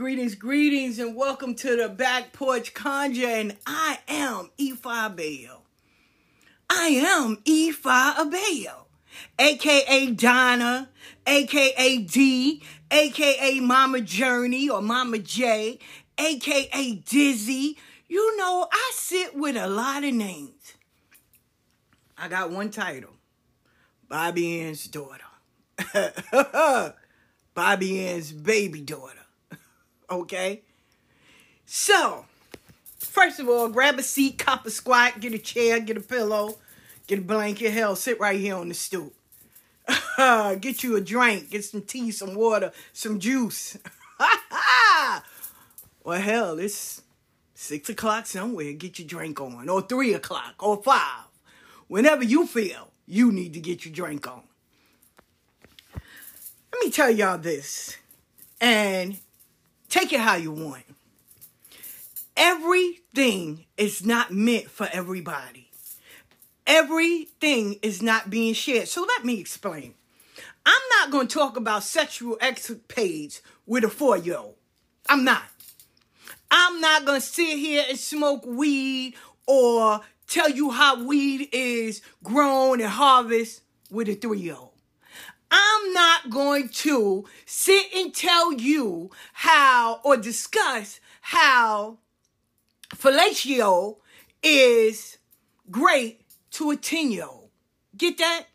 greetings, greetings, and welcome to the Back Porch Conjure. And I am Ephah Abeo. I am Ephah Abeo, aka Donna, aka D, aka Mama Journey or Mama J, aka Dizzy. You know, I sit with a lot of names. I got one title Bobby Ann's daughter. Bobby Ann's baby daughter. Okay? So, first of all, grab a seat, cop a squat, get a chair, get a pillow, get a blanket. Hell, sit right here on the stoop. get you a drink, get some tea, some water, some juice. well, hell, it's six o'clock somewhere. Get your drink on, or three o'clock, or five. Whenever you feel you need to get your drink on. Let me tell y'all this, and take it how you want. Everything is not meant for everybody. Everything is not being shared. So let me explain. I'm not going to talk about sexual escapades with a four year old. I'm not. I'm not going to sit here and smoke weed or tell you how weed is grown and harvested with a three year old. I'm not going to sit and tell you how or discuss how fellatio is great to a 10 year old. Get that?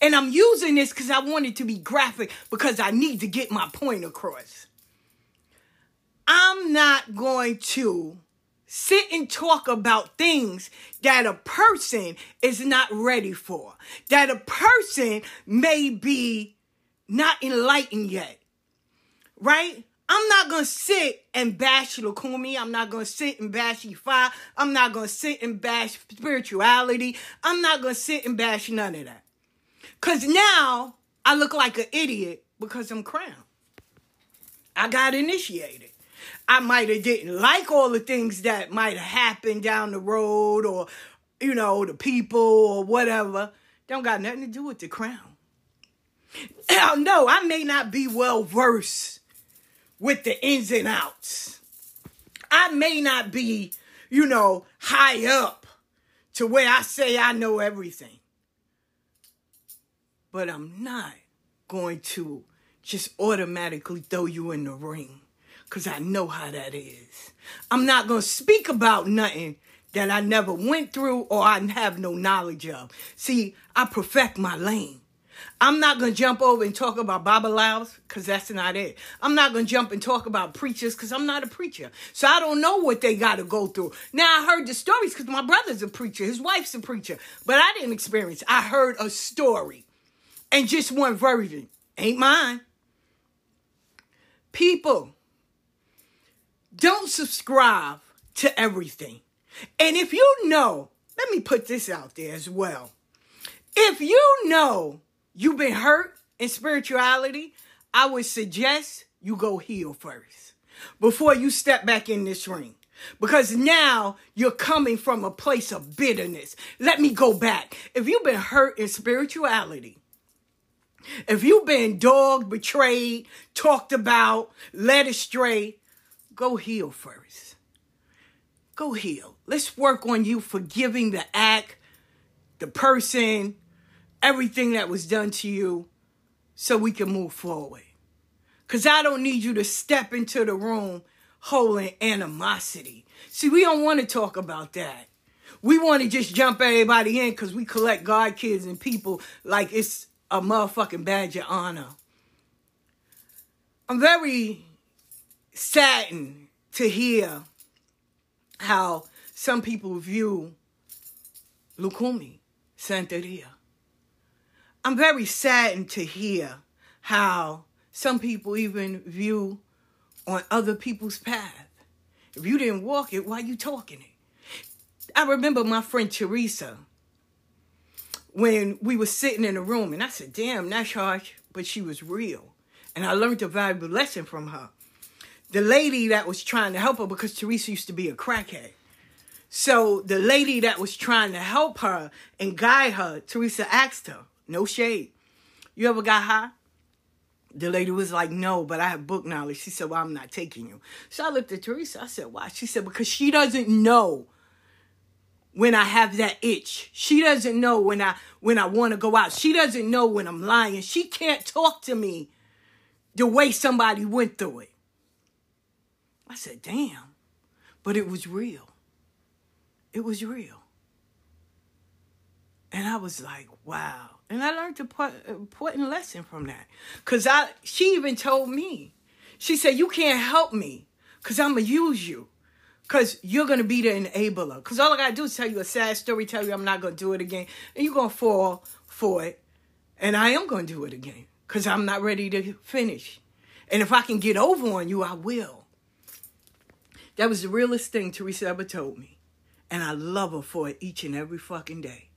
And I'm using this because I want it to be graphic because I need to get my point across. I'm not going to sit and talk about things that a person is not ready for, that a person may be not enlightened yet, right? I'm not gonna sit and bash Lukumi. I'm not gonna sit and bash Ifa. I'm not gonna sit and bash spirituality. I'm not gonna sit and bash none of that. Cause now I look like an idiot because I'm crowned. I got initiated. I might have didn't like all the things that might have happened down the road or, you know, the people or whatever. Don't got nothing to do with the crown. Now, no, I may not be well versed with the ins and outs. I may not be, you know, high up to where I say I know everything. but I'm not going to just automatically throw you in the ring because I know how that is. I'm not going to speak about nothing that I never went through or I have no knowledge of. See, I perfect my lane. I'm not going to jump over and talk about Babalawos because that's not it. I'm not going to jump and talk about preachers because I'm not a preacher. So I don't know what they got to go through. Now, I heard the stories because my brother's a preacher, his wife's a preacher, but I didn't experience. I heard a story and just one version. Ain't mine. People, don't subscribe to everything. And if you know, let me put this out there as well. If you know you've been hurt in spirituality, I would suggest you go heal first before you step back in this ring. Because now you're coming from a place of bitterness. Let me go back. If you've been hurt in spirituality, if you've been dogged, betrayed, talked about, led astray, go heal first. Go heal. Let's work on you forgiving the act, the person, everything that was done to you so we can move forward. Because I don't need you to step into the room holding animosity. See, we don't want to talk about that. We want to just jump everybody in because we collect God kids and people like it's a motherfucking badge of honor. I'm very saddened to hear how some people view Lukumi Santeria. I'm very saddened to hear how some people even view on other people's path. If you didn't walk it, why you talking it? I remember my friend Teresa when we were sitting in a room and I said, damn, that's harsh, but she was real. And I learned a valuable lesson from her. The lady that was trying to help her, because Teresa used to be a crackhead. So the lady that was trying to help her and guide her, Teresa asked her, no shade, you ever got high? The lady was like, no, but I have book knowledge. She said, well, I'm not taking you. So I looked at Teresa. I said, why? She said, because she doesn't know when I have that itch. She doesn't know when I when I want to go out. She doesn't know when I'm lying. She can't talk to me the way somebody went through it. I said, "Damn." But it was real. It was real. And I was like, "Wow." And I learned an uh, important lesson from that. Cuz I she even told me. She said, "You can't help me cuz I'm to use you." Because you're to be the enabler. Because all I got to do is tell you a sad story, tell you I'm not to do it again. And you're to fall for it. And I am to do it again. Because I'm not ready to finish. And if I can get over on you, I will. That was the realest thing Teresa ever told me. And I love her for it each and every fucking day.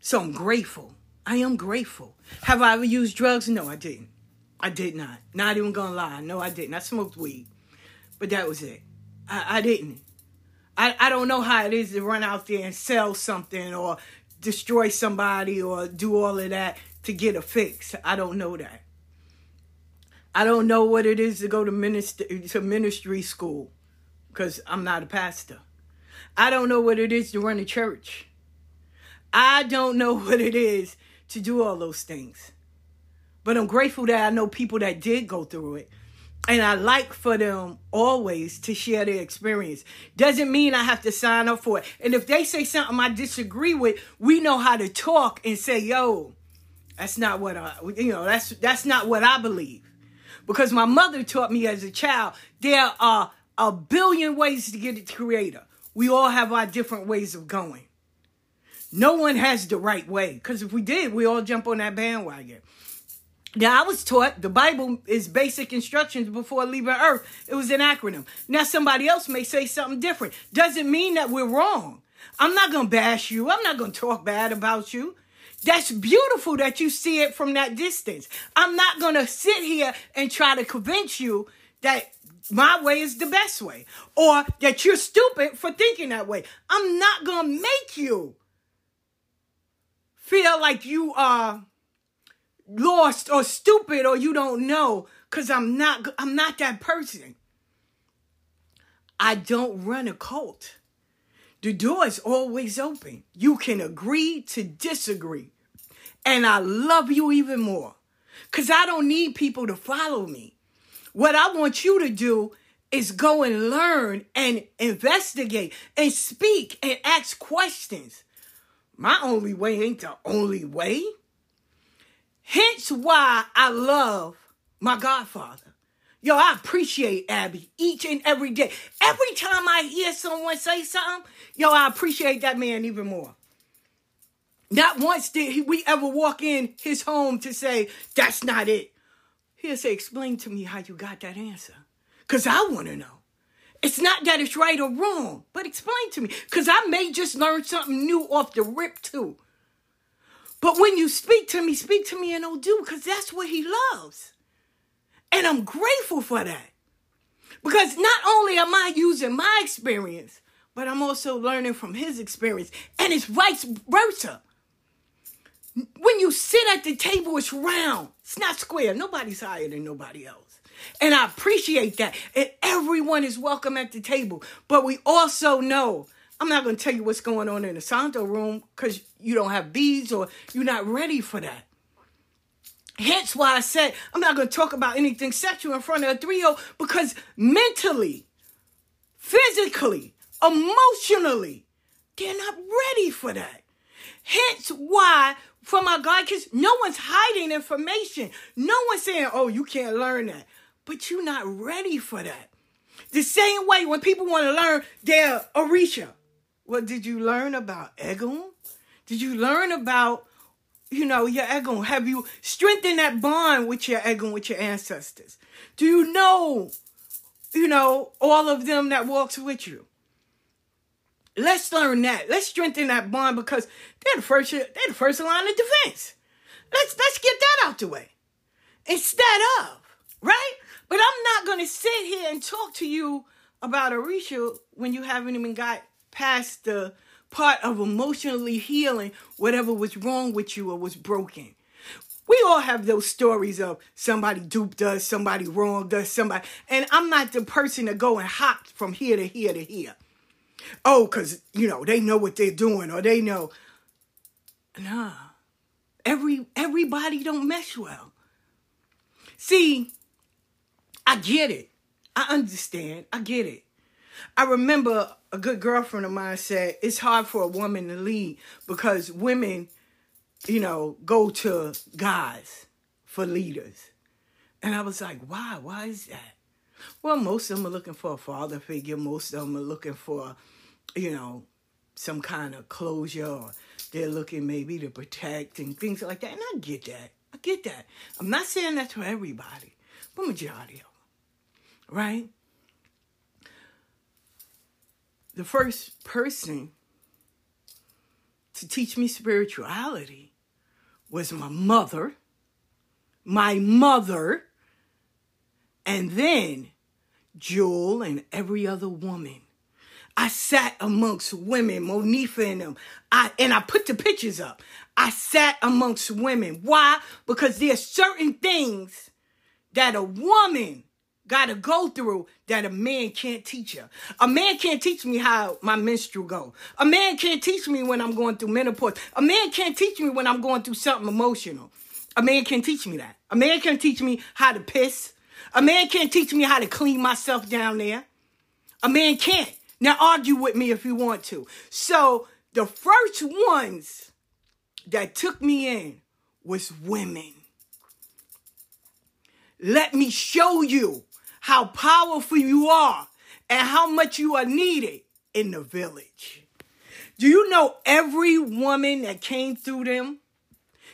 So I'm grateful. I am grateful. Have I ever used drugs? No, I didn't. I did not. Not even gonna lie. No, I didn't. I smoked weed. But that was it. I, I didn't. I, I don't know how it is to run out there and sell something or destroy somebody or do all of that to get a fix. I don't know that. I don't know what it is to go to minister to ministry school because I'm not a pastor. I don't know what it is to run a church. I don't know what it is to do all those things. But I'm grateful that I know people that did go through it and I like for them always to share their experience. Doesn't mean I have to sign up for it. And if they say something I disagree with, we know how to talk and say, "Yo, that's not what I, you know, that's that's not what I believe." Because my mother taught me as a child, there are a billion ways to get it to creator. We all have our different ways of going. No one has the right way. Because if we did, we all jump on that bandwagon. Now, I was taught the Bible is basic instructions before leaving earth. It was an acronym. Now, somebody else may say something different. Doesn't mean that we're wrong. I'm not going to bash you. I'm not going to talk bad about you. That's beautiful that you see it from that distance. I'm not going to sit here and try to convince you that my way is the best way or that you're stupid for thinking that way. I'm not going to make you feel like you are lost or stupid or you don't know cuz I'm not I'm not that person. I don't run a cult. The door is always open. You can agree to disagree. And I love you even more. Because I don't need people to follow me. What I want you to do is go and learn and investigate and speak and ask questions. My only way ain't the only way. Hence why I love my godfather. Yo, I appreciate Abby each and every day. Every time I hear someone say something, yo, I appreciate that man even more. Not once did we ever walk in his home to say, that's not it. He'll say, explain to me how you got that answer. Because I want to know. It's not that it's right or wrong, but explain to me. Because I may just learn something new off the rip too. But when you speak to me, speak to me in Odu because that's what he loves. And I'm grateful for that. Because not only am I using my experience, but I'm also learning from his experience. And it's vice versa. When you sit at the table, it's round. It's not square. Nobody's higher than nobody else. And I appreciate that. And everyone is welcome at the table. But we also know, I'm not going to tell you what's going on in the Santo room because you don't have beads or you're not ready for that. Hence why I said I'm not going to talk about anything sexual in front of a 3 because mentally, physically, emotionally, they're not ready for that. Hence why from our God kids, no one's hiding information. No one's saying, oh, you can't learn that. But you're not ready for that. The same way when people want to learn their Orisha. What did you learn about Egun? Did you learn about, you know, your Egun? Have you strengthened that bond with your Egun, with your ancestors? Do you know, you know, all of them that walks with you? Let's learn that. Let's strengthen that bond because they're the first they're the first line of defense. Let's let's get that out the way. Instead of, right? But I'm not gonna sit here and talk to you about Orisha when you haven't even got past the part of emotionally healing whatever was wrong with you or was broken. We all have those stories of somebody duped us, somebody wronged us, somebody. And I'm not the person to go and hop from here to here to here oh, because, you know, they know what they're doing or they know. Nah. Every everybody don't mesh well. See, I get it. I understand. I get it. I remember a good girlfriend of mine said it's hard for a woman to lead because women, you know, go to guys for leaders. And I was like, why? Why is that? Well, most of them are looking for a father figure. Most of them are looking for you know, some kind of closure or they're looking maybe to protect and things like that. And I get that. I get that. I'm not saying that to everybody, but majority of them. Right? The first person to teach me spirituality was my mother. My mother. And then Jewel and every other woman I sat amongst women, Monifa and them. I and I put the pictures up. I sat amongst women. Why? Because there's certain things that a woman got to go through that a man can't teach her. A man can't teach me how my menstrual go. A man can't teach me when I'm going through menopause. A man can't teach me when I'm going through something emotional. A man can't teach me that. A man can't teach me how to piss. A man can't teach me how to clean myself down there. A man can't. Now, argue with me if you want to. So, the first ones that took me in was women. Let me show you how powerful you are and how much you are needed in the village. Do you know every woman that came through them?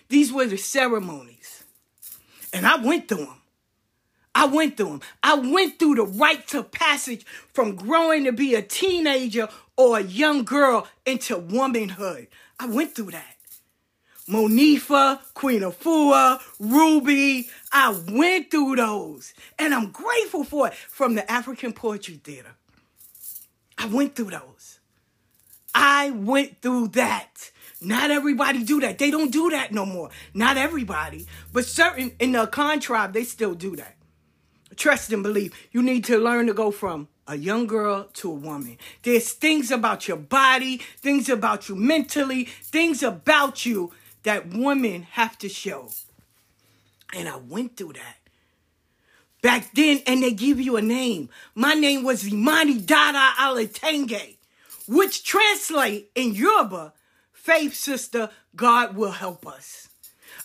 These were the ceremonies. And I went through them. I went through them. I went through the rites of passage from growing to be a teenager or a young girl into womanhood. I went through that. Monifa, Queen of Afua, Ruby, I went through those. And I'm grateful for it from the African Poetry Theater. I went through those. I went through that. Not everybody do that. They don't do that no more. Not everybody. But certain in the Akan tribe, they still do that trust and believe. You need to learn to go from a young girl to a woman. There's things about your body, things about you mentally, things about you that women have to show. And I went through that. Back then, and they give you a name. My name was Imani Dada Alatenge, which translate in Yoruba, faith sister, God will help us.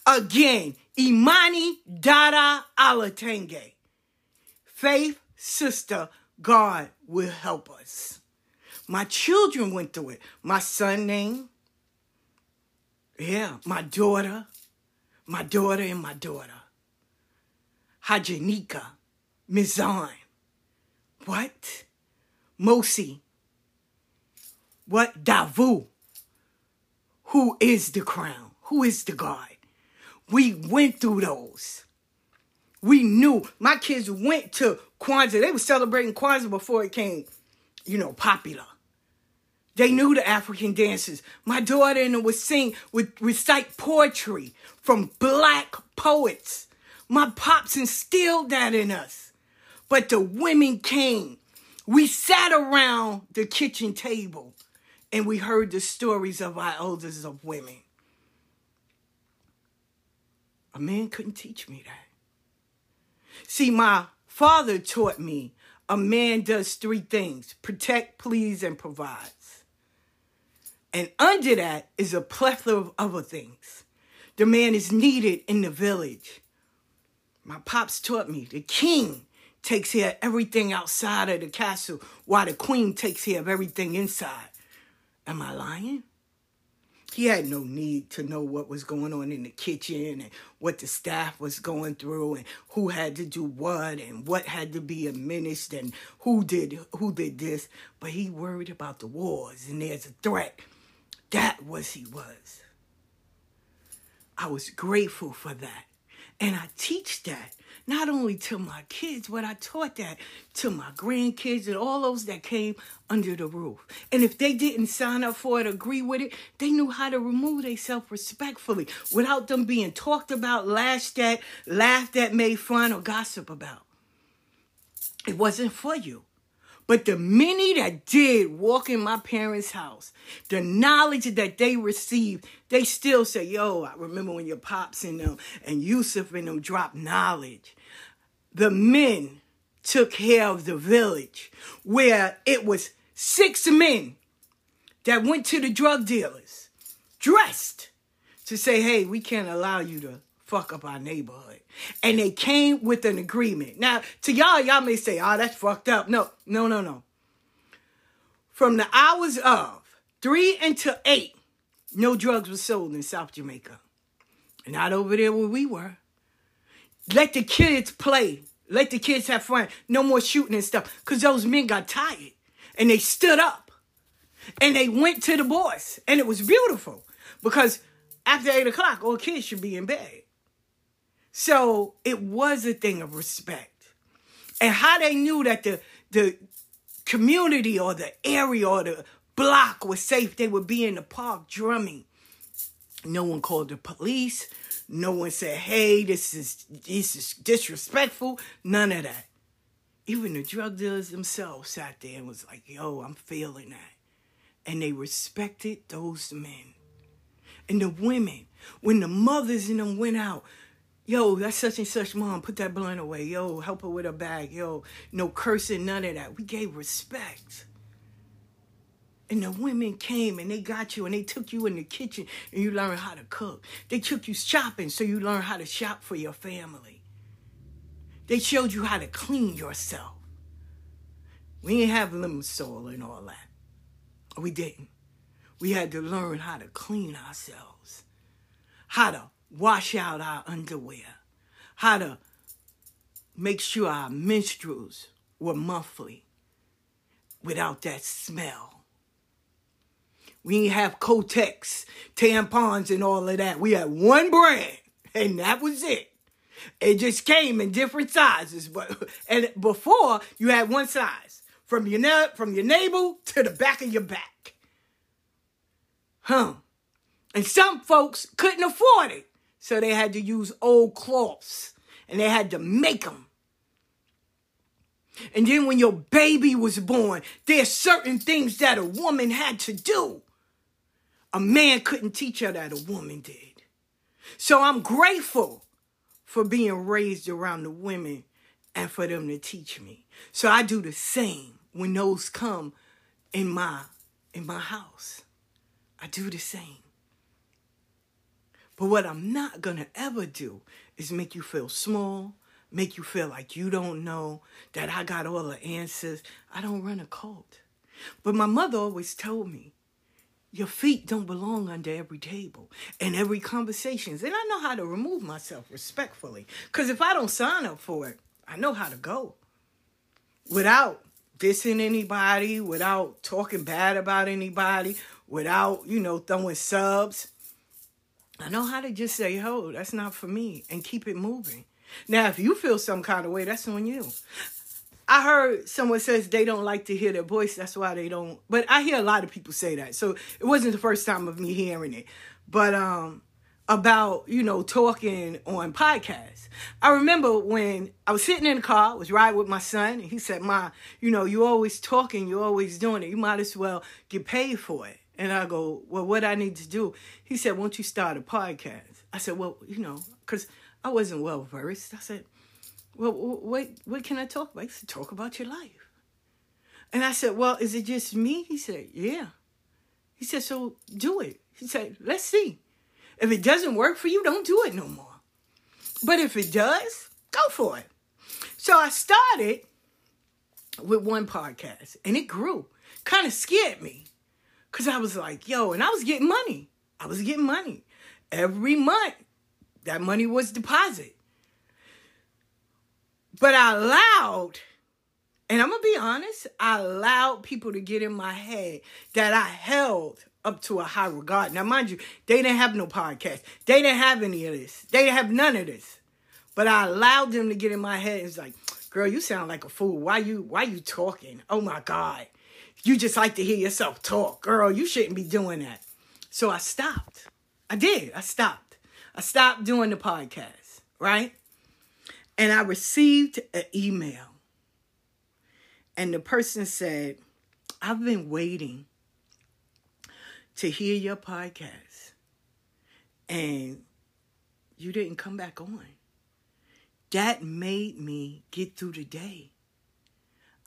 Again, Imani Dada Alatenge. Faith sister, God will help us. My children went through it. My son name, yeah, my daughter, my daughter and my daughter. Hajanika, Mizan. What? Mosi. What? Davu. Who is the crown? Who is the God? We went through those. We knew. My kids went to Kwanzaa. They were celebrating Kwanzaa before it came, you know, popular. They knew the African dances. My daughter and them would sing, would recite poetry from black poets. My pops instilled that in us. But the women came. We sat around the kitchen table and we heard the stories of our elders of women. A man couldn't teach me that. See, my father taught me a man does three things protect, please, and provides. And under that is a plethora of other things. The man is needed in the village. My pops taught me the king takes care of everything outside of the castle while the queen takes care of everything inside. Am I lying? He had no need to know what was going on in the kitchen and what the staff was going through and who had to do what and what had to be administered and who did who did this. But he worried about the wars and there's a threat. That was he was. I was grateful for that. And I teach that not only to my kids, but I taught that to my grandkids and all those that came under the roof. And if they didn't sign up for it, agree with it, they knew how to remove themselves respectfully without them being talked about, lashed at, laughed at, made fun, or gossip about. It wasn't for you. But the many that did walk in my parents' house, the knowledge that they received, they still say, Yo, I remember when your pops and them and Yusuf and them dropped knowledge. The men took care of the village where it was six men that went to the drug dealers dressed to say, Hey, we can't allow you to fuck up our neighborhood. And they came with an agreement. Now, to y'all, y'all may say, oh, that's fucked up. No, no, no, no. From the hours of three until eight, no drugs were sold in South Jamaica. Not over there where we were. Let the kids play. Let the kids have fun. No more shooting and stuff. Because those men got tired. And they stood up. And they went to the boys. And it was beautiful. Because after 8 o'clock, all kids should be in bed. So it was a thing of respect. And how they knew that the the community or the area or the block was safe, they would be in the park drumming. No one called the police. No one said, hey, this is this is disrespectful. None of that. Even the drug dealers themselves sat there and was like, yo, I'm feeling that. And they respected those men. And the women, when the mothers and them went out, Yo, that's such and such mom. Put that blunt away. Yo, help her with her bag. Yo, no cursing, none of that. We gave respect. And the women came and they got you and they took you in the kitchen and you learned how to cook. They took you shopping so you learned how to shop for your family. They showed you how to clean yourself. We didn't have lemon and all that. We didn't. We had to learn how to clean ourselves, how to wash out our underwear, how to make sure our menstruals were monthly without that smell. We didn't have Kotex, tampons, and all of that. We had one brand, and that was it. It just came in different sizes, but and before you had one size from your from your navel to the back of your back. Huh? And some folks couldn't afford it. So they had to use old cloths and they had to make them. And then when your baby was born, there's certain things that a woman had to do. A man couldn't teach her that a woman did. So I'm grateful for being raised around the women and for them to teach me. So I do the same when those come in my in my house. I do the same. But what I'm not going to ever do is make you feel small, make you feel like you don't know, that I got all the answers. I don't run a cult. But my mother always told me, your feet don't belong under every table and every conversations. And I know how to remove myself respectfully. Because if I don't sign up for it, I know how to go. Without dissing anybody, without talking bad about anybody, without, you know, throwing subs. I know how to just say, "Ho, that's not for me," and keep it moving. Now, if you feel some kind of way, that's on you. I heard someone says they don't like to hear their voice, that's why they don't. But I hear a lot of people say that, so it wasn't the first time of me hearing it. But um, about you know talking on podcasts. I remember when I was sitting in the car, was riding with my son, and he said, "Ma, you know you always talking, you always doing it. You might as well get paid for it." And I go, well, what I need to do? He said, won't you start a podcast? I said, well, you know, because I wasn't well versed. I said, well, what, what can I talk about? He said, talk about your life. And I said, well, is it just me? He said, yeah. He said, so do it. He said, let's see. If it doesn't work for you, don't do it no more. But if it does, go for it. So I started with one podcast and it grew. Kind of scared me Cause I was like, yo, and I was getting money. I was getting money. Every month, that money was deposit. But I allowed, and I'm gonna be honest, I allowed people to get in my head that I held up to a high regard. Now, mind you, they didn't have no podcast. They didn't have any of this. They didn't have none of this. But I allowed them to get in my head. It's like, girl, you sound like a fool. Why you why you talking? Oh my God. You just like to hear yourself talk. Girl, you shouldn't be doing that. So I stopped. I did. I stopped. I stopped doing the podcast, right? And I received an email. And the person said, I've been waiting to hear your podcast. And you didn't come back on. That made me get through the day.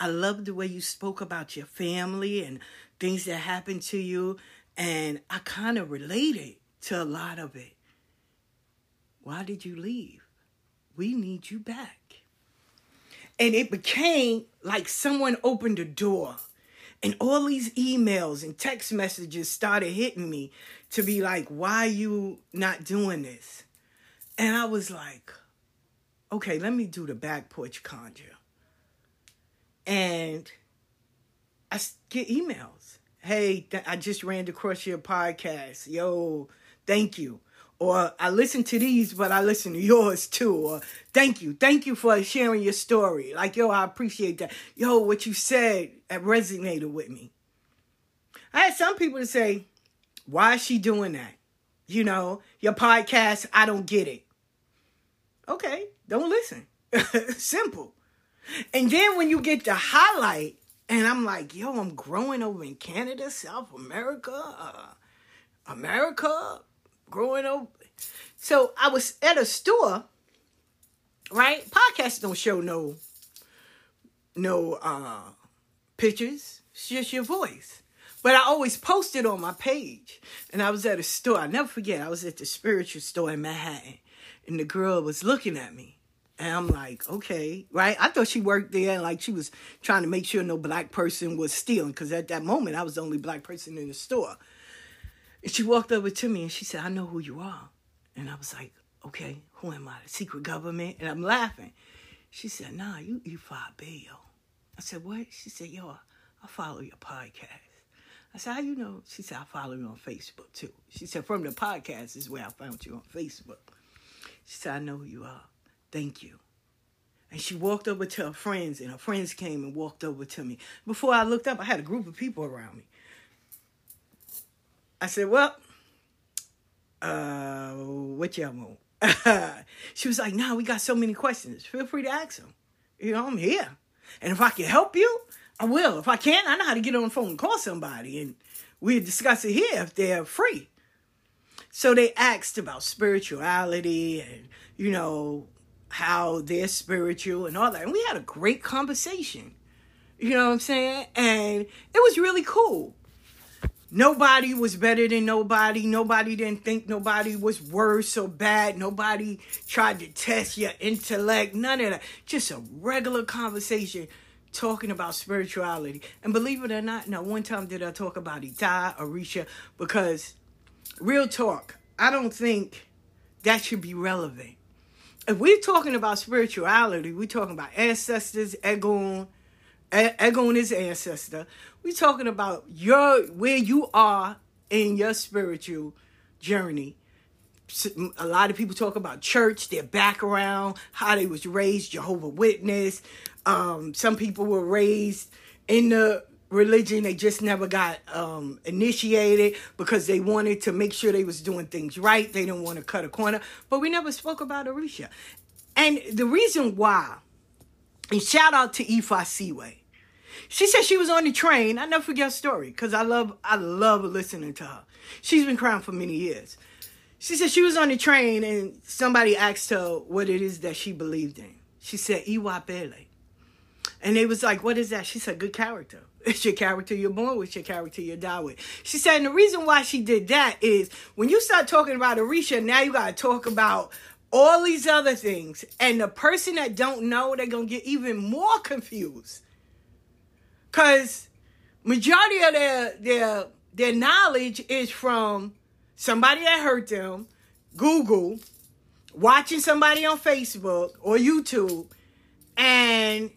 I love the way you spoke about your family and things that happened to you. And I kind of related to a lot of it. Why did you leave? We need you back. And it became like someone opened a door. And all these emails and text messages started hitting me to be like, why you not doing this? And I was like, okay, let me do the back porch conjure and I get emails. Hey, I just ran across your podcast. Yo, thank you. Or I listen to these, but I listen to yours too. Or thank you. Thank you for sharing your story. Like, yo, I appreciate that. Yo, what you said resonated with me. I had some people to say, why is she doing that? You know, your podcast, I don't get it. Okay, don't listen. Simple. And then when you get the highlight, and I'm like, yo, I'm growing over in Canada, South America, uh, America, growing up. So I was at a store, right? Podcasts don't show no, no uh, pictures. It's just your voice. But I always post it on my page. And I was at a store. I never forget. I was at the spiritual store in Manhattan. And the girl was looking at me. And I'm like, okay, right? I thought she worked there, and like she was trying to make sure no black person was stealing, because at that moment I was the only black person in the store. And she walked over to me and she said, I know who you are. And I was like, okay, who am I? The secret government? And I'm laughing. She said, nah, you E5 Bayo. I said, what? She said, yo, I follow your podcast. I said, how you know? She said, I follow you on Facebook too. She said, from the podcast is where I found you on Facebook. She said, I know who you are. Thank you. And she walked over to her friends, and her friends came and walked over to me. Before I looked up, I had a group of people around me. I said, Well, uh, what y'all want? she was like, Nah, we got so many questions. Feel free to ask them. You know, I'm here. And if I can help you, I will. If I can't, I know how to get on the phone and call somebody, and we'll discuss it here if they're free. So they asked about spirituality and, you know, how they're spiritual and all that. And we had a great conversation. You know what I'm saying? And it was really cool. Nobody was better than nobody. Nobody didn't think nobody was worse or bad. Nobody tried to test your intellect. None of that. Just a regular conversation talking about spirituality. And believe it or not, now one time did I talk about Ita, Orisha, because real talk, I don't think that should be relevant. If we're talking about spirituality, we're talking about ancestors, Egon, Egun is ancestor. We're talking about your where you are in your spiritual journey. A lot of people talk about church, their background, how they was raised, Jehovah Witness. Um, some people were raised in the religion they just never got um, initiated because they wanted to make sure they was doing things right they didn't want to cut a corner but we never spoke about Orisha and the reason why and shout out to Ifa Seaway she said she was on the train. I never forget her story because I love I love listening to her. She's been crying for many years. She said she was on the train and somebody asked her what it is that she believed in. She said Iwa Pele. And they was like, what is that? She said, good character. It's your character you're born with, your character you die with. She said, and the reason why she did that is when you start talking about Orisha, now you got to talk about all these other things. And the person that don't know, they're to get even more confused. Cause majority of their their their knowledge is from somebody that hurt them, Google, watching somebody on Facebook or YouTube, and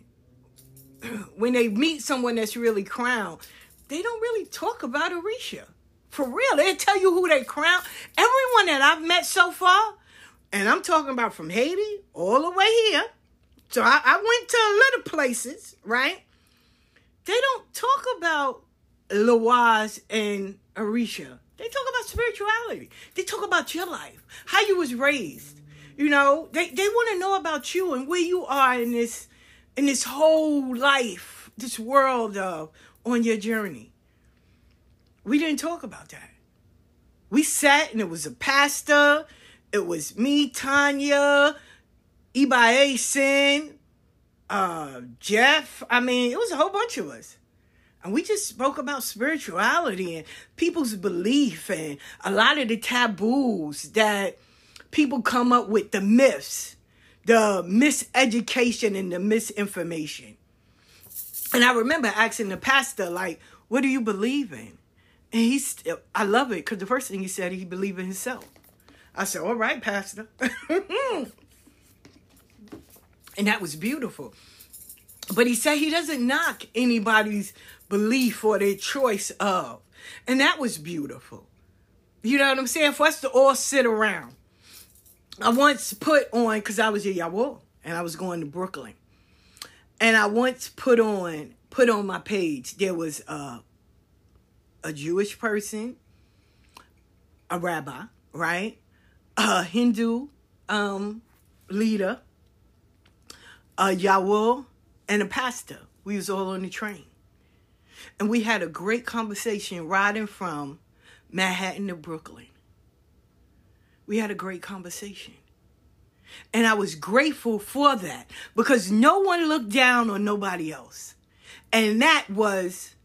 when they meet someone that's really crowned, they don't really talk about Orisha. For real, they tell you who they crown. Everyone that I've met so far, and I'm talking about from Haiti all the way here. So I, I went to a little places, right? They don't talk about Lawaz and Orisha. They talk about spirituality. They talk about your life, how you was raised. You know, they, they want to know about you and where you are in this in this whole life, this world of on your journey. We didn't talk about that. We sat and it was a pastor, it was me, Tanya, Ibae Sin, uh, Jeff. I mean, it was a whole bunch of us. And we just spoke about spirituality and people's belief and a lot of the taboos that people come up with, the myths, the miseducation and the misinformation. And I remember asking the pastor, like, what do you believe in? And he's, I love it because the first thing he said, he believed in himself. I said, all right, pastor. And that was beautiful. But he said he doesn't knock anybody's belief or their choice of. And that was beautiful. You know what I'm saying? For us to all sit around. I once put on, because I was a Yahweh and I was going to Brooklyn. And I once put on, put on my page, there was a, a Jewish person, a rabbi, right? A Hindu um, leader, a Yahweh, and a pastor. We was all on the train. And we had a great conversation riding from Manhattan to Brooklyn. We had a great conversation. And I was grateful for that because no one looked down on nobody else. And that was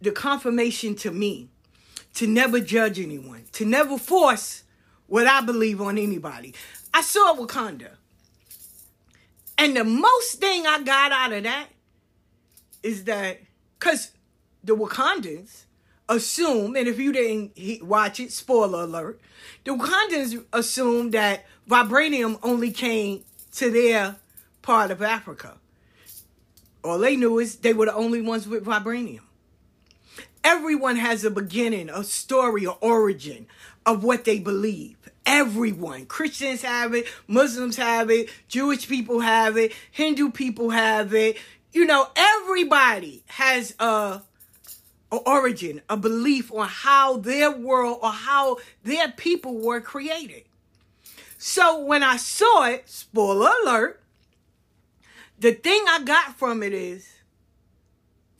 the confirmation to me to never judge anyone, to never force what I believe on anybody. I saw Wakanda. And the most thing I got out of that is that, because the Wakandans assume, and if you didn't watch it, spoiler alert, the Wakandans assume that vibranium only came to their part of Africa. All they knew is they were the only ones with vibranium. Everyone has a beginning, a story, or origin of what they believe. Everyone. Christians have it, Muslims have it, Jewish people have it, Hindu people have it. You know, everybody has a, a origin, a belief on how their world or how their people were created. So when I saw it, spoiler alert, the thing I got from it is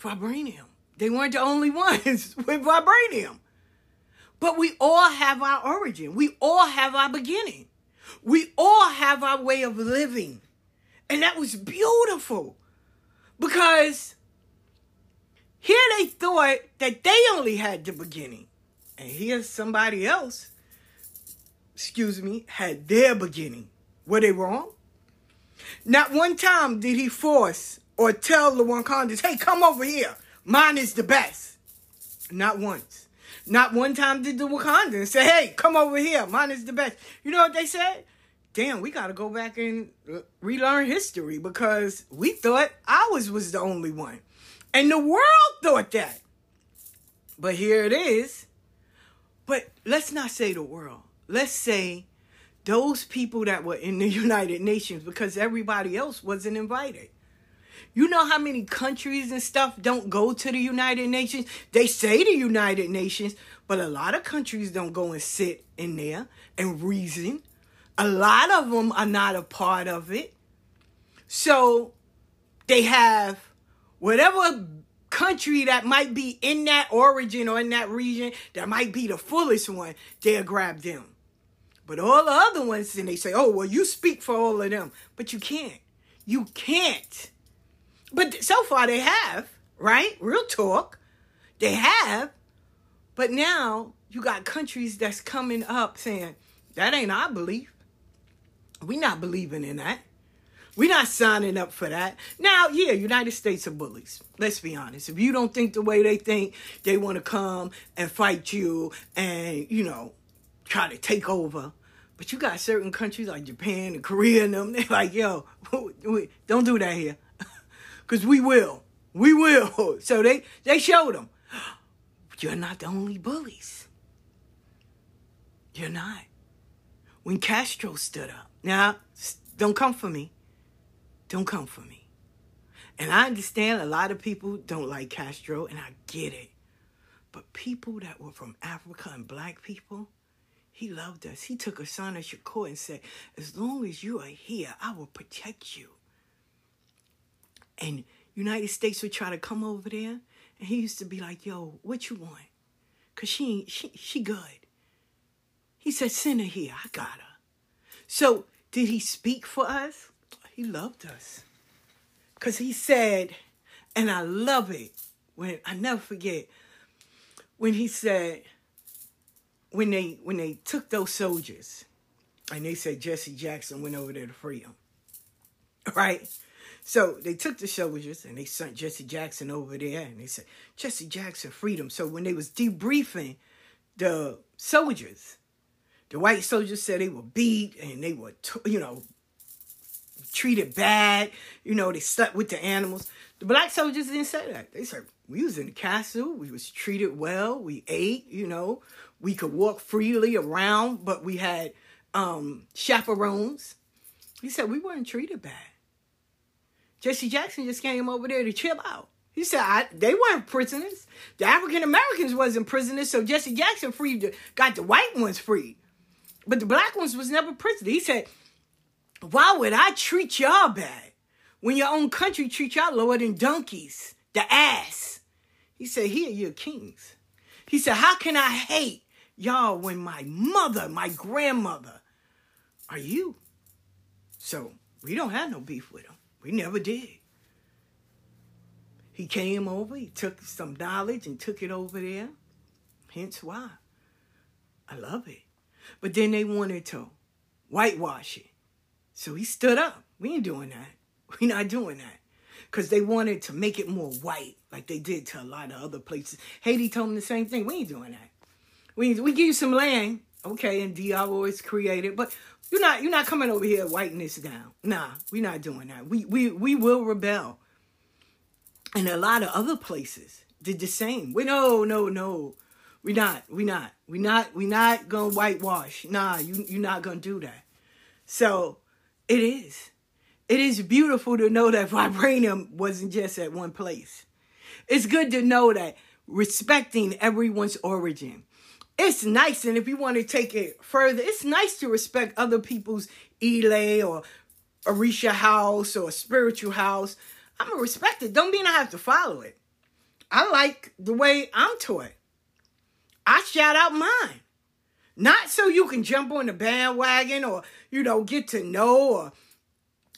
vibranium. They weren't the only ones with vibranium. But we all have our origin. We all have our beginning. We all have our way of living. And that was beautiful because here they thought that they only had the beginning. And here somebody else, excuse me, had their beginning. Were they wrong? Not one time did he force or tell the Wakandans, hey, come over here. Mine is the best. Not once. Not one time did the Wakandans say, hey, come over here. Mine is the best. You know what they said? Damn, we got to go back and relearn history because we thought ours was the only one. And the world thought that. But here it is. But let's not say the world. Let's say those people that were in the United Nations because everybody else wasn't invited. You know how many countries and stuff don't go to the United Nations? They say the United Nations, but a lot of countries don't go and sit in there and reason. A lot of them are not a part of it. So they have whatever country that might be in that origin or in that region that might be the fullest one, they'll grab them. But all the other ones, and they say, oh, well, you speak for all of them. But you can't. You can't. But so far they have, right? Real talk. They have. But now you got countries that's coming up saying, that ain't our belief. We not believing in that. We're not signing up for that. Now, yeah, United States are bullies. Let's be honest. If you don't think the way they think, they want to come and fight you and, you know, try to take over. But you got certain countries like Japan and Korea and them, they're like, yo, don't do that here. Because we will. We will. So they, they showed them, you're not the only bullies. You're not. When Castro stood up, now, don't come for me. Don't come for me. And I understand a lot of people don't like Castro, and I get it. But people that were from Africa and black people, he loved us. He took Assata Shakur and said, As long as you are here, I will protect you. And United States would try to come over there, and he used to be like, Yo, what you want? Cause she she she good. He said, Send her here. I got her. So did he speak for us? He loved us. Cause he said, and I love it when I never forget when he said, when they when they took those soldiers and they said Jesse Jackson went over there to free them. Right? So they took the soldiers and they sent Jesse Jackson over there and they said, Jesse Jackson freedom. So when they was debriefing the soldiers, the white soldiers said they were beat and they were, you know, treated bad. You know, they slept with the animals. The black soldiers didn't say that. They said, we was in the castle. We was treated well. We ate, you know. We could walk freely around, but we had um, chaperones. He said we weren't treated bad. Jesse Jackson just came over there to chill out. He said they weren't prisoners. The African Americans wasn't prisoners, so Jesse Jackson freed the, got the white ones free, but the black ones was never prisoners. He said, "Why would I treat y'all bad when your own country treat y'all lower than donkeys, the ass?" He said, "Here you're kings." He said, "How can I hate y'all when my mother, my grandmother, are you. So we don't have no beef with him. We never did. He came over, he took some knowledge and took it over there. Hence why. I love it. But then they wanted to whitewash it. So he stood up. We ain't doing that. we not doing that. Because they wanted to make it more white, like they did to a lot of other places. Haiti told them the same thing. We ain't doing that. We we give you some land, okay, and Diablo is created, but you're not you're not coming over here whiting this down. Nah, we're not doing that. We we we will rebel. And a lot of other places did the same. We no no no. We not we not we not we not gonna whitewash. Nah, you you're not gonna do that. So it is. It is beautiful to know that vibranium wasn't just at one place. It's good to know that respecting everyone's origin it's nice. And if you want to take it further, it's nice to respect other people's elay or Orisha house or spiritual house. I'm to respect it. Don't mean I have to follow it. I like the way I'm taught. I shout out mine. Not so you can jump on the bandwagon or, you know, get to know or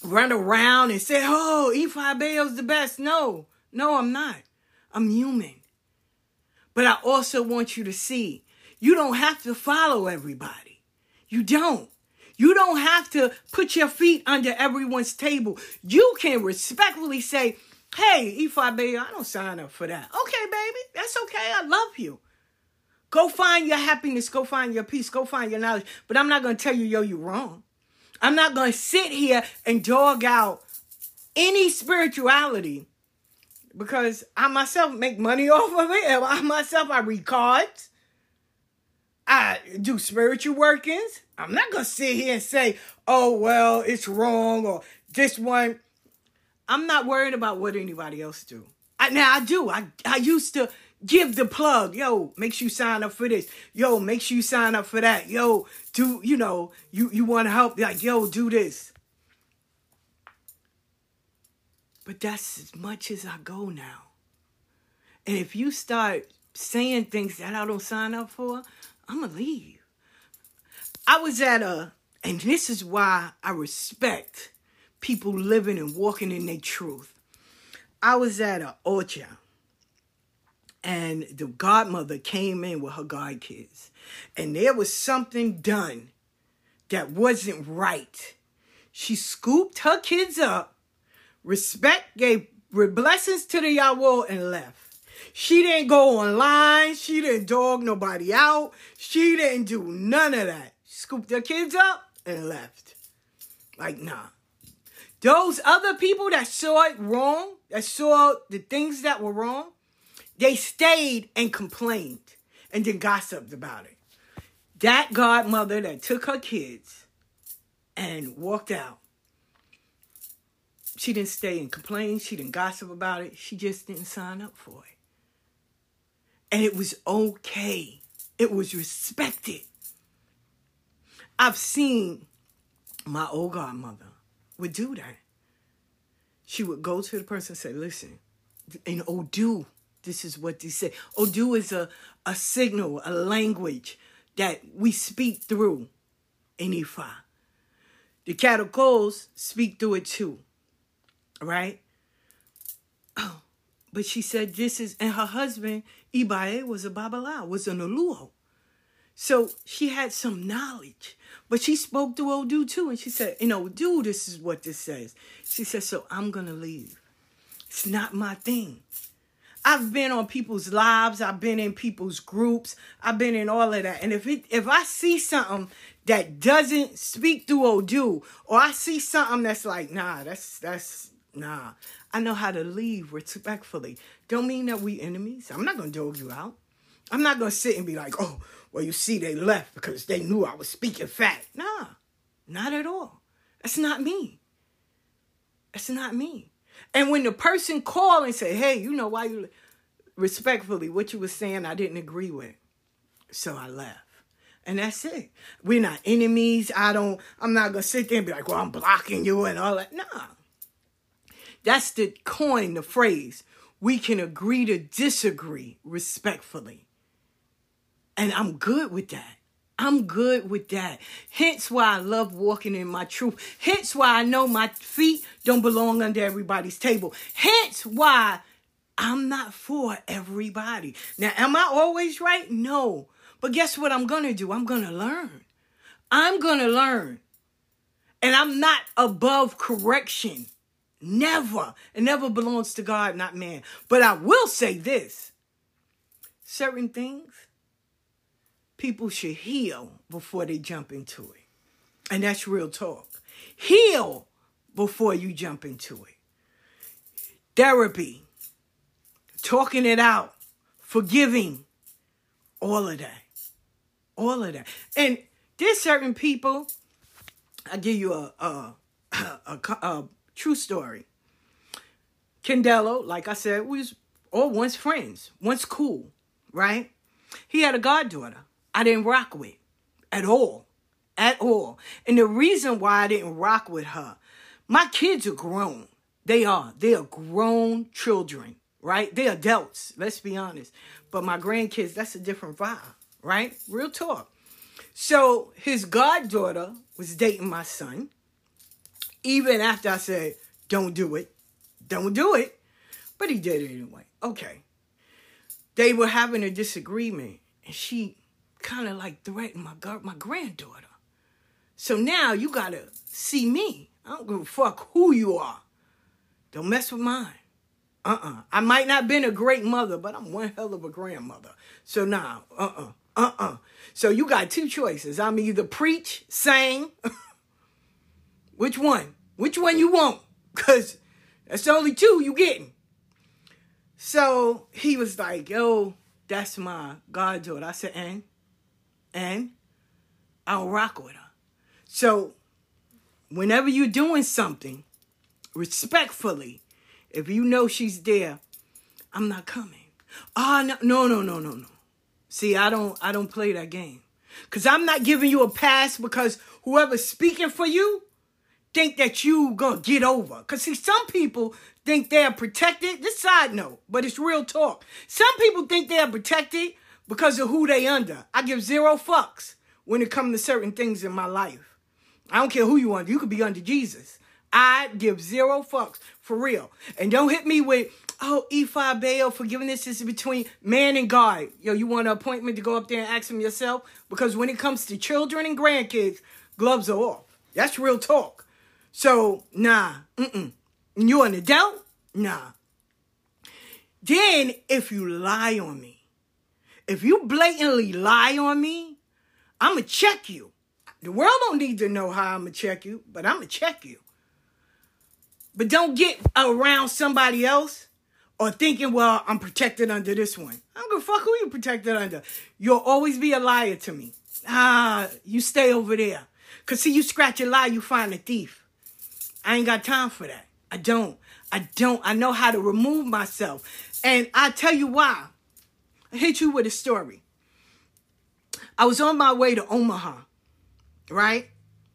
run around and say, oh, Ifa Bayo's the best. No, no, I'm not. I'm human. But I also want you to see you don't have to follow everybody. You don't. You don't have to put your feet under everyone's table. You can respectfully say, hey, Ifa Bayo, I don't sign up for that. Okay, baby, that's okay. I love you. Go find your happiness. Go find your peace. Go find your knowledge. But I'm not going to tell you, yo, you're wrong. I'm not going to sit here and dog out any spirituality because I myself make money off of it. I myself, I read cards. I do spiritual workings. I'm not going to sit here and say, oh, well, it's wrong or this one. I'm not worried about what anybody else do. I, now I do. I, I used to give the plug. Yo, make sure you sign up for this. Yo, make sure you sign up for that. Yo, do you know you you want to help? Like, yo, do this. But that's as much as I go now. And if you start saying things that I don't sign up for, I'm gonna leave. I was at a, and this is why I respect people living and walking in their truth. I was at a ocha and the godmother came in with her godkids, and there was something done that wasn't right. She scooped her kids up, respect, gave blessings to the Iyawo, and left. She didn't go online. She didn't dog nobody out. She didn't do none of that. She scooped her kids up and left. Like, nah. Those other people that saw it wrong, that saw the things that were wrong, they stayed and complained and then gossiped about it. That godmother that took her kids and walked out, she didn't stay and complain. She didn't gossip about it. She just didn't sign up for it. And it was okay, it was respected. I've seen my old godmother would do that. She would go to the person and say, listen, in Odu, this is what they say. Odu is a, a signal, a language that we speak through in Ifa. The Catacols speak through it too. Right? Oh, but she said this is, and her husband, Ibae, was a Babala, was an Oluo. So she had some knowledge. But she spoke to Odu too, and she said, you know, dude, this is what this says. She said, so I'm gonna leave. It's not my thing. I've been on people's lives. I've been in people's groups. I've been in all of that. And if it, if I see something that doesn't speak through Odu, or I see something that's like, nah, that's that's nah. I know how to leave respectfully. Don't mean that we enemies. I'm not gonna dog you out. I'm not gonna sit and be like, oh, well, you see, they left because they knew I was speaking fat. Nah, not at all. That's not me. That's not me. And when the person called and said, hey, you know why you respectfully, what you were saying, I didn't agree with. So I left. And that's it. We're not enemies. I don't, I'm not gonna sit there and be like, well, I'm blocking you and all that. Nah. That's the coin, the phrase. We can agree to disagree respectfully. And I'm good with that. I'm good with that. Hence why I love walking in my truth. Hence why I know my feet don't belong under everybody's table. Hence why I'm not for everybody. Now, am I always right? No. But guess what I'm going to do? I'm going to learn. I'm going to learn. And I'm not above correction. Never. It never belongs to God, not man. But I will say this certain things people should heal before they jump into it. And that's real talk. Heal before you jump into it. Therapy, talking it out, forgiving, all of that. All of that. And there's certain people, I'll give you a, a, a, a true story. Candelo, like I said, was all once friends, once cool, right? He had a goddaughter. I didn't rock with at all. At all. And the reason why I didn't rock with her, my kids are grown. They are. They are grown children, right? They're adults, let's be honest. But my grandkids, that's a different vibe, right? Real talk. So his goddaughter was dating my son. Even after I said, don't do it, don't do it. But he did it anyway. Okay. They were having a disagreement, and she kind of like threatened my god, my granddaughter. So now you gotta see me. I don't give a fuck who you are. Don't mess with mine. Uh-uh. I might not been a great mother, but I'm one hell of a grandmother. So now, nah, uh-uh. Uh-uh. So you got two choices. I'm either preach, sing. Which one? Which one you want? Cause that's only two you getting. So he was like, yo, that's my goddaughter. I said, and? And? I'll rock with her. So whenever you're doing something, respectfully, if you know she's there, I'm not coming. Ah, no, no, no, no, no, no. See, I don't, I don't play that game, cause I'm not giving you a pass because whoever's speaking for you think that you gonna get over. Cause see, some people think they're protected. This side note, but it's real talk. Some people think they're protected because of who they under. I give zero fucks when it comes to certain things in my life. I don't care who you under. You could be under Jesus. I give zero fucks for real. And don't hit me with, oh, Ifa Bayo, forgiveness is between man and God. Yo, you want an appointment to go up there and ask him yourself? Because when it comes to children and grandkids, gloves are off. That's real talk. So, nah, mm-mm. You an adult? Nah. Then, if you lie on me, if you blatantly lie on me, I'm going to check you. The world don't need to know how I'm going to check you, but I'm going to check you. But don't get around somebody else or thinking, well, I'm protected under this one. I don't give a fuck who you protected under. You'll always be a liar to me. Ah, you stay over there. Because see, you scratch a lie, you find a thief. I ain't got time for that. I don't. I don't. I know how to remove myself. And I tell you why. I hit you with a story. I was on my way to Omaha, right?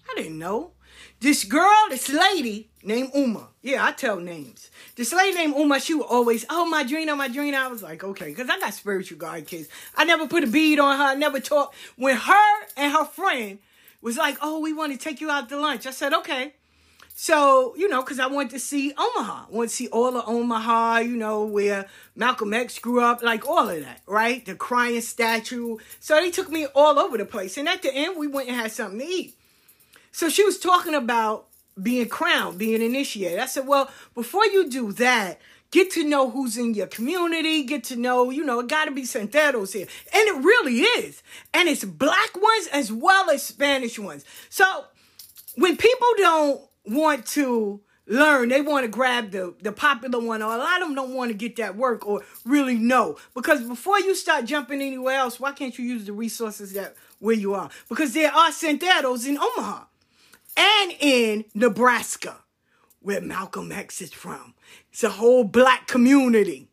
I didn't know. This girl, this lady named Uma. Yeah, I tell names. This lady named Uma, she would always, oh, my dream, oh, my dream. I was like, okay, because I got spiritual guide kids. I never put a bead on her. I never talked. When her and her friend was like, oh, we want to take you out to lunch. I said, okay. So, you know, because I wanted to see Omaha. I want to see all of Omaha, you know, where Malcolm X grew up, like all of that, right? The crying statue. So they took me all over the place. And at the end, we went and had something to eat. So she was talking about being crowned, being initiated. I said, well, before you do that, get to know who's in your community, get to know, you know, it got to be Santeros here. And it really is. And it's black ones as well as Spanish ones. So when people don't want to learn, they want to grab the, the popular one, or a lot of them don't want to get that work or really know. Because before you start jumping anywhere else, why can't you use the resources that where you are? Because there are Santeros in Omaha and in Nebraska, where Malcolm X is from. It's a whole black community.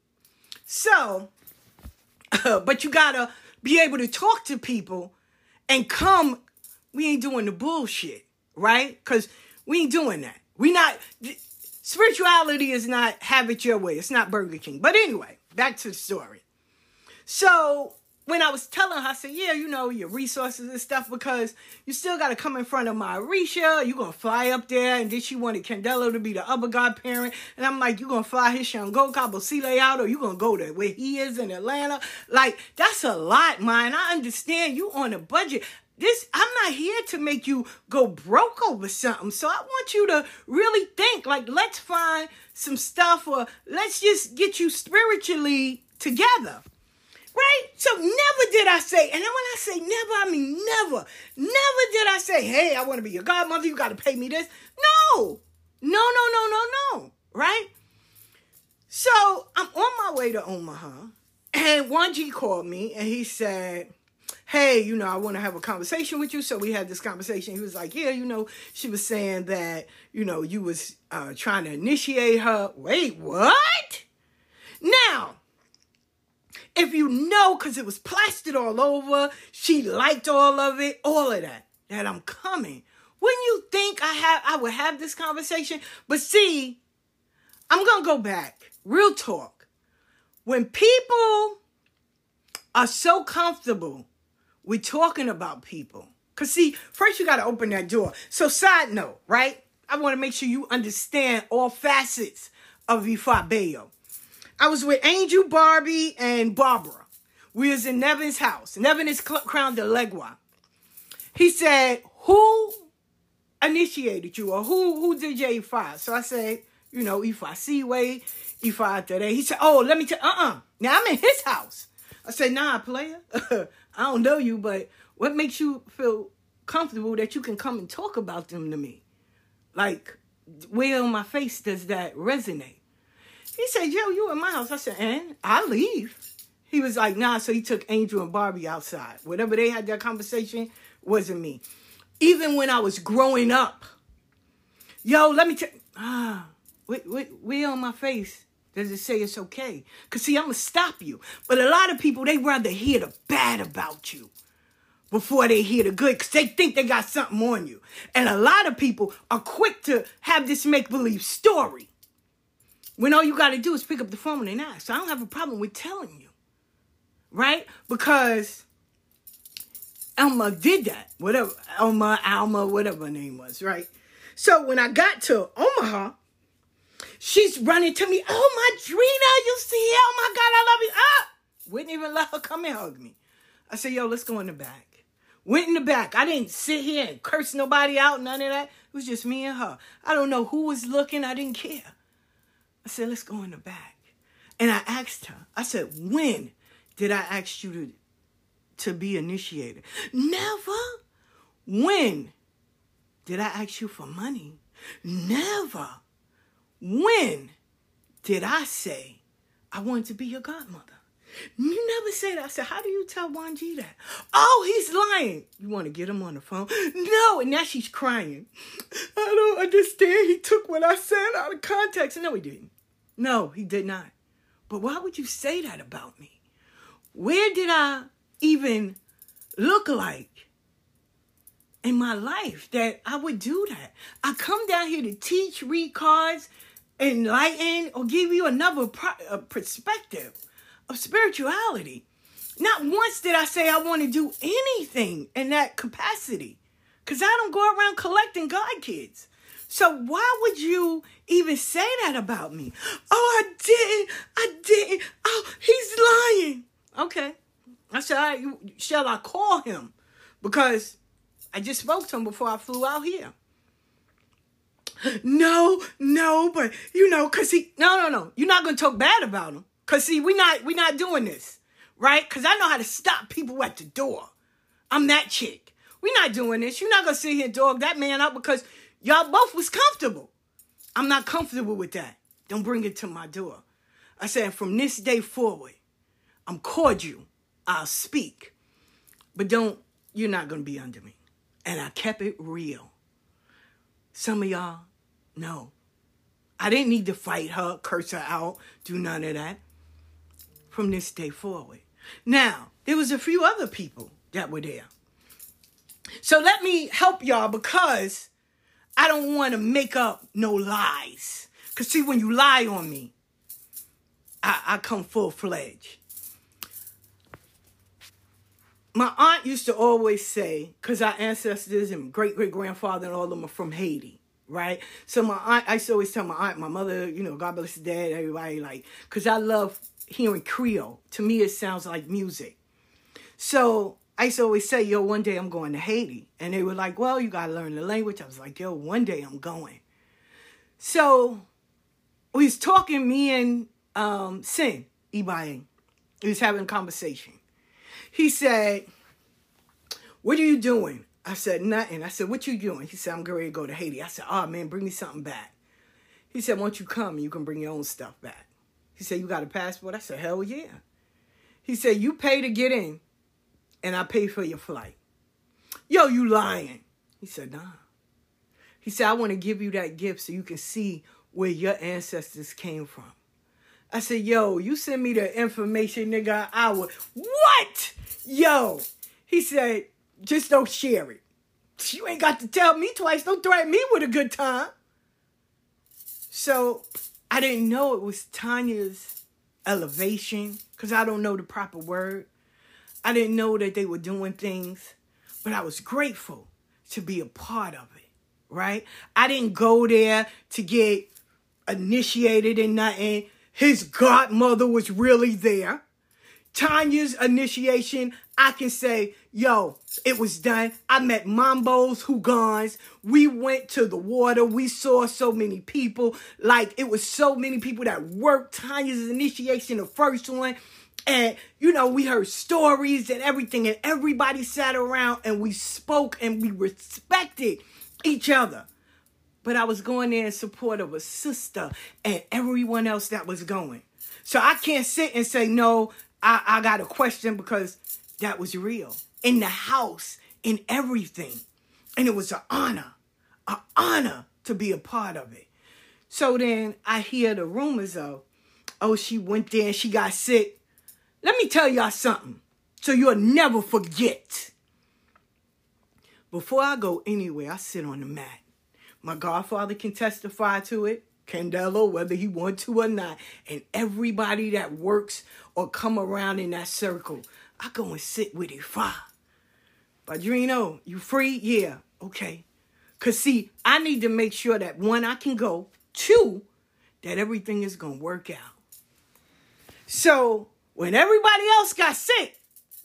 So, but you gotta be able to talk to people and come. We ain't doing the bullshit, right? Because we ain't doing that. We not. Spirituality is not have it your way. It's not Burger King. But anyway, back to the story. So when I was telling her, I said, yeah, you know, your resources and stuff, because you still got to come in front of my Orisha. You're going to fly up there. And then she wanted Candelo to be the other godparent. And I'm like, you're going to fly his Shango Kabosile out, or you going to go to where he is in Atlanta. Like, that's a lot, man. I understand you on a budget. This, I'm not here to make you go broke over something. So I want you to really think, like, let's find some stuff, or let's just get you spiritually together. Right? So never did I say, and when I say never, I mean never. Never did I say, hey, I want to be your godmother, you got to pay me this. No. No, no, no, no, no. Right? So I'm on my way to Omaha, and Wanji called me and he said, hey, you know, I want to have a conversation with you. So we had this conversation. He was like, yeah, you know, she was saying that, you know, you was uh, trying to initiate her. Wait, what? Now, if you know, because it was plastered all over, she liked all of it, all of that, that I'm coming. Wouldn't you think I have I would have this conversation? But see, I'm gonna go back. Real talk. when people are so comfortable with talking about people, because see, first you got to open that door. So, side note, right? I want to make sure you understand all facets of Ifa Bayo. I was with Angel, Barbie, and Barbara. We was in Nevin's house. Nevin is cl- crowned the Legua. He said, who initiated you or who who did your Ifa? So I said, you know, Ifa Seaway, Ifa today. He said, oh, let me tell, uh-uh. Now I'm in his house. I said, nah, player. I don't know you, but what makes you feel comfortable that you can come and talk about them to me? Like, where on my face does that resonate? He said, Yo, you in my house. I said, and I leave. He was like, nah, so he took Angel and Barbie outside. Whatever they had that conversation wasn't me. Even when I was growing up, yo, let me tell ah, where on my face does it say it's okay? Because see, I'm going to stop you. But a lot of people, they rather hear the bad about you before they hear the good because they think they got something on you. And a lot of people are quick to have this make believe story when all you got to do is pick up the phone and ask. So I don't have a problem with telling you, right? Because Elma did that, whatever, Elma, Alma, whatever her name was, right? So when I got to Omaha, she's running to me, oh, Madrina, you see, oh my God, I love you. Ah! Wouldn't even let her come and hug me. I said, yo, let's go in the back. Went in the back. I didn't sit here and curse nobody out, none of that. It was just me and her. I don't know who was looking. I didn't care. I said, let's go in the back. And I asked her, I said, when did I ask you to, to be initiated? Never. When did I ask you for money? Never. When did I say I wanted to be your godmother? You never say that. I said, How do you tell Wanji that? Oh, he's lying. You want to get him on the phone? No. And now she's crying. I don't understand. He took what I said out of context. No, he didn't. No, he did not. But why would you say that about me? Where did I even look like in my life that I would do that? I come down here to teach, read cards, enlighten, or give you another pro- uh, perspective of spirituality. Not once did I say I want to do anything in that capacity because I don't go around collecting God kids. So why would you even say that about me? Oh, I didn't. I didn't. Oh, he's lying. Okay. I said, shall I call him? Because I just spoke to him before I flew out here. No, no, but you know, cause he no no no. You're not gonna talk bad about him. Cause see, we not we not doing this, right? Cause I know how to stop people at the door. I'm that chick. We not doing this. You're not gonna sit here and dog that man up because y'all both was comfortable. I'm not comfortable with that. Don't bring it to my door. I said, from this day forward, I'm cordial. I'll speak. But don't, you're not gonna be under me. And I kept it real. Some of y'all, no. I didn't need to fight her, curse her out, do none of that from this day forward. Now, there was a few other people that were there. So let me help y'all because I don't want to make up no lies. Because see, when you lie on me, I, I come full fledged. My aunt used to always say, because our ancestors and great great grandfather and all of them are from Haiti, right? So my aunt, I used to always tell my aunt, my mother, you know, God bless the dad, everybody, like, because I love hearing Creole. To me, it sounds like music. So I used to always say, yo, one day I'm going to Haiti. And they were like, well, you got to learn the language. I was like, yo, one day I'm going. So we was talking, me and um, Sin, Ibaing. We was having a conversation. He said, what are you doing? I said, nothing. I said, what you doing? He said, I'm going to go to Haiti. I said, oh, man, bring me something back. He said, once you come, you can bring your own stuff back. He said, You got a passport? I said, Hell yeah. He said, You pay to get in, and I pay for your flight. Yo, you lying. He said, Nah. He said, I want to give you that gift so you can see where your ancestors came from. I said, Yo, you send me the information, nigga, I would. What? Yo. He said, Just don't share it. You ain't got to tell me twice. Don't threaten me with a good time. So I didn't know it was Tanya's elevation because I don't know the proper word. I didn't know that they were doing things, but I was grateful to be a part of it, right? I didn't go there to get initiated in nothing. His godmother was really there. Tanya's initiation, I can say, yo, it was done. I met Mambos, Houngans. We went to the water. We saw so many people. Like, it was so many people that worked Tanya's initiation, the first one. And, you know, we heard stories and everything, and everybody sat around and we spoke and we respected each other. But I was going there in support of a sister and everyone else that was going. So I can't sit and say, no, I, I got a question because that was real. In the house, in everything. And it was an honor, an honor to be a part of it. So then I hear the rumors of, oh, she went there and she got sick. Let me tell y'all something so you'll never forget. Before I go anywhere, I sit on the mat. My godfather can testify to it, Candelo, whether he want to or not. And everybody that works or come around in that circle, I go and sit with it. Fine. Padrino, you free? Yeah. Okay. Cause see, I need to make sure that one, I can go. Two, that everything is gonna work out. So when everybody else got sick,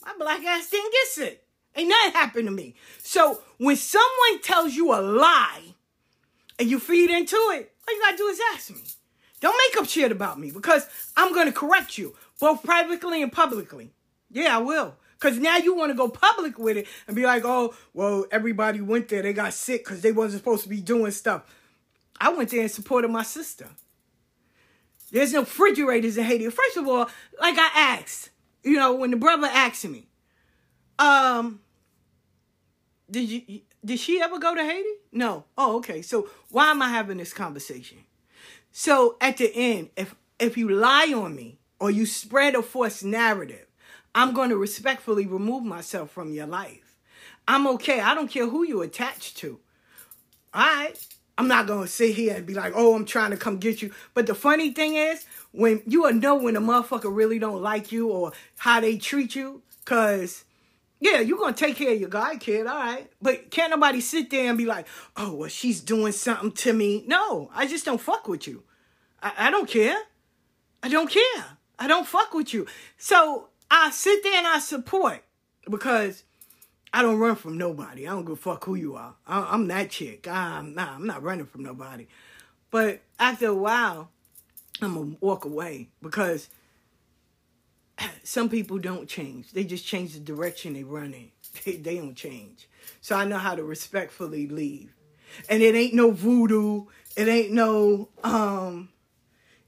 my black ass didn't get sick. Ain't nothing happened to me. So when someone tells you a lie and you feed into it, all you gotta do is ask me. Don't make up shit about me because I'm gonna correct you, both privately and publicly. Yeah, I will. Cause now you want to go public with it and be like, oh, well, everybody went there, they got sick because they wasn't supposed to be doing stuff. I went there in support of my sister. There's no refrigerators in Haiti. First of all, like I asked, you know, when the brother asked me, um, did you did she ever go to Haiti? No. Oh, okay. So why am I having this conversation? So at the end, if if you lie on me or you spread a false narrative, I'm going to respectfully remove myself from your life. I'm okay. I don't care who you attach to. All right. I'm not gonna sit here and be like, oh, I'm trying to come get you. But the funny thing is, when you will know when a motherfucker really don't like you or how they treat you, cause yeah, you're gonna take care of your guy kid, all right. But can't nobody sit there and be like, oh, well, she's doing something to me. No, I just don't fuck with you. I, I don't care. I don't care. I don't fuck with you. So I sit there and I support because I don't run from nobody. I don't give a fuck who you are. I, am that chick. I'm I'm not running from nobody. But after a while, I'm gonna walk away because some people don't change. They just change the direction they run in. They, they don't change. So I know how to respectfully leave. And it ain't no voodoo. It ain't no um.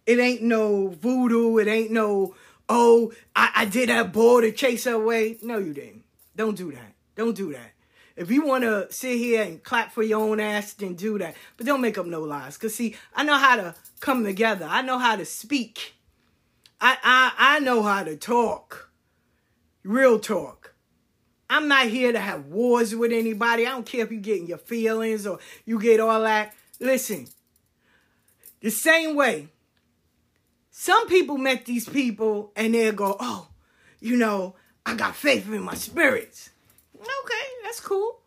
It ain't no voodoo. It ain't no oh I, I did that bull to chase her away. No, you didn't. Don't do that. Don't do that. If you want to sit here and clap for your own ass, then do that. But don't make up no lies. Because, see, I know how to come together. I know how to speak. I, I, I know how to talk. Real talk. I'm not here to have wars with anybody. I don't care if you get in your feelings or you get all that. Listen, the same way, some people met these people and they'll go, oh, you know, I got faith in my spirits. Okay, that's cool.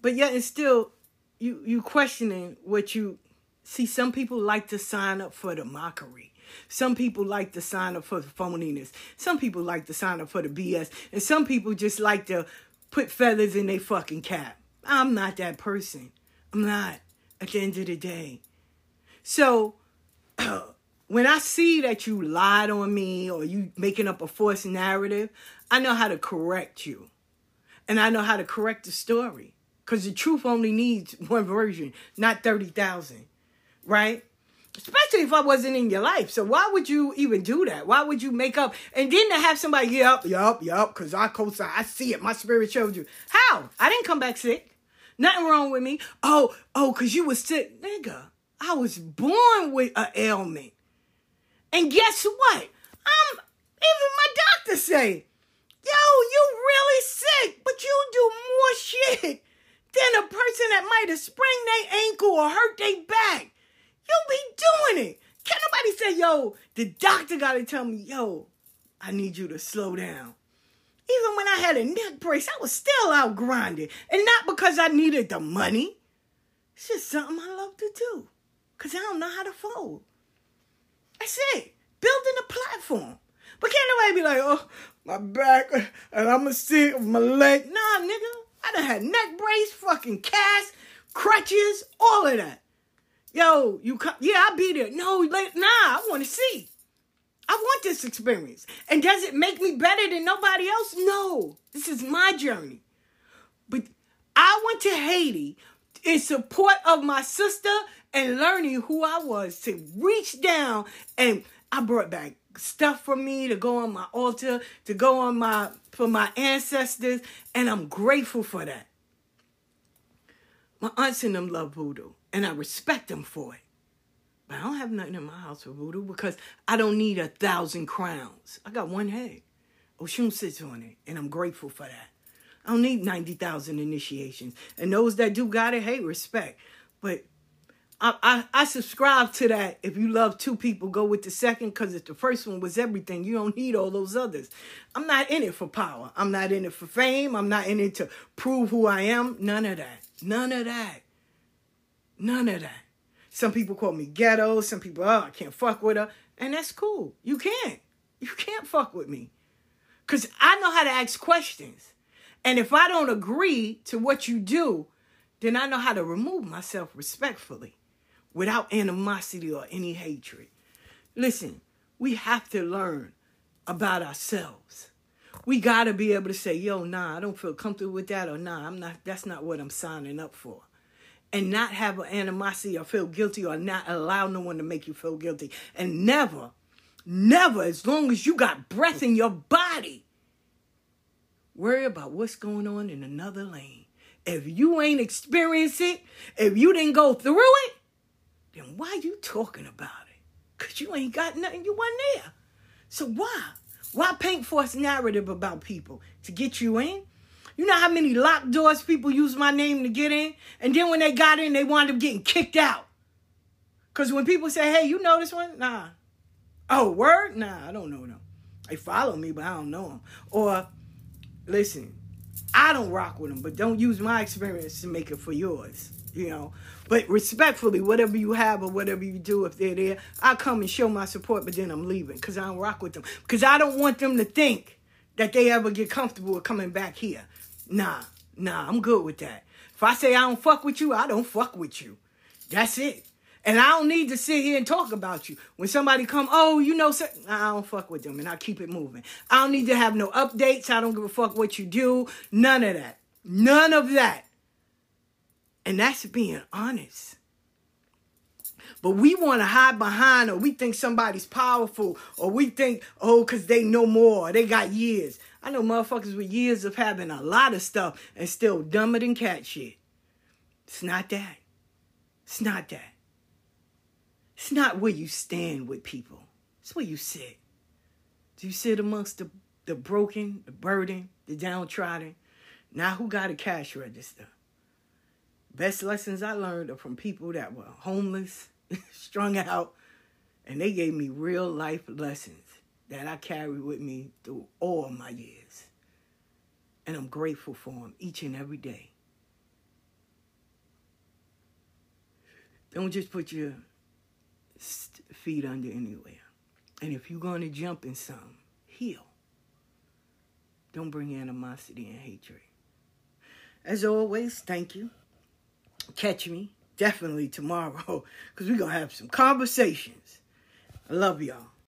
But yet and still you you questioning what you see some people like to sign up for the mockery. Some people like to sign up for the phoniness. Some people like to sign up for the BS. And some people just like to put feathers in their fucking cap. I'm not that person. I'm not at the end of the day. So when I see that you lied on me or you making up a false narrative, I know how to correct you. And I know how to correct the story. Because the truth only needs one version, not 30,000. Right? Especially if I wasn't in your life. So why would you even do that? Why would you make up? And then to have somebody, yep, yep, yep, because I co I see it. My spirit showed you. How? I didn't come back sick. Nothing wrong with me. Oh, oh, because you was sick. Nigga, I was born with an ailment. And guess what? I'm even my doctor say, yo, you really sick, but you do more shit than a person that might have sprained their ankle or hurt their back. You be doing it. Can't Somebody said, yo, the doctor got to tell me, yo, I need you to slow down. Even when I had a neck brace, I was still out grinding. And not because I needed the money. It's just something I love to do. Because I don't know how to fold. That's it. Building a platform. But can't nobody be like, oh, my back, and I'm going to sit with my leg. Nah, nigga. I done had neck brace, fucking cast, crutches, all of that. Yo, you come, yeah, I'll be there. No, like, nah, I want to see. I want this experience. And does it make me better than nobody else? No. This is my journey. But I went to Haiti in support of my sister and learning who I was to reach down and I brought back stuff for me to go on my altar, to go on my for my ancestors, and I'm grateful for that. My aunts and them love voodoo, and I respect them for it. But I don't have nothing in my house for voodoo because I don't need a thousand crowns. I got one head. Oh, Oshun sits on it, and I'm grateful for that. I don't need 90,000 initiations. And those that do got it, hey, respect. But I, I, I subscribe to that. If you love two people, go with the second because if the first one was everything, you don't need all those others. I'm not in it for power. I'm not in it for fame. I'm not in it to prove who I am. None of that. None of that. None of that. Some people call me ghetto. Some people, oh, I can't fuck with her. And that's cool. You can't. You can't fuck with me. Because I know how to ask questions. And if I don't agree to what you do, then I know how to remove myself respectfully without animosity or any hatred. Listen, we have to learn about ourselves. We got to be able to say, yo, nah, I don't feel comfortable with that, or nah, I'm not, that's not what I'm signing up for. And not have an animosity or feel guilty or not allow no one to make you feel guilty. And never, never, as long as you got breath in your body, worry about what's going on in another lane. If you ain't experienced it, if you didn't go through it, then why you talking about it? Because you ain't got nothing, you wasn't there. So why? Why paint false narrative about people? To get you in? You know how many locked doors people use my name to get in? And then when they got in, they wound up getting kicked out. Because when people say, hey, you know this one? Nah. Oh, word? Nah, I don't know them. They follow me, but I don't know them. Or, listen, I don't rock with them, but don't use my experience to make it for yours you know. But respectfully, whatever you have or whatever you do, if they're there, I'll come and show my support, but then I'm leaving because I don't rock with them. Because I don't want them to think that they ever get comfortable with coming back here. Nah, nah, I'm good with that. If I say I don't fuck with you, I don't fuck with you. That's it. And I don't need to sit here and talk about you. When somebody come, oh, you know, I don't fuck with them, and I keep it moving. I don't need to have no updates. I don't give a fuck what you do. None of that. None of that. And that's being honest. But we want to hide behind, or we think somebody's powerful, or we think, oh, because they know more, they got years. I know motherfuckers with years of having a lot of stuff and still dumber than cat shit. It's not that. It's not that. It's not where you stand with people. It's where you sit. Do you sit amongst the, the broken, the burdened, the downtrodden? Now who got a cash register? Best lessons I learned are from people that were homeless, strung out, and they gave me real life lessons that I carry with me through all my years. And I'm grateful for them each and every day. Don't just put your feet under anywhere. And if you're going to jump in some, heal. Don't bring animosity and hatred. As always, thank you catch me definitely tomorrow because we're going to have some conversations. I love y'all.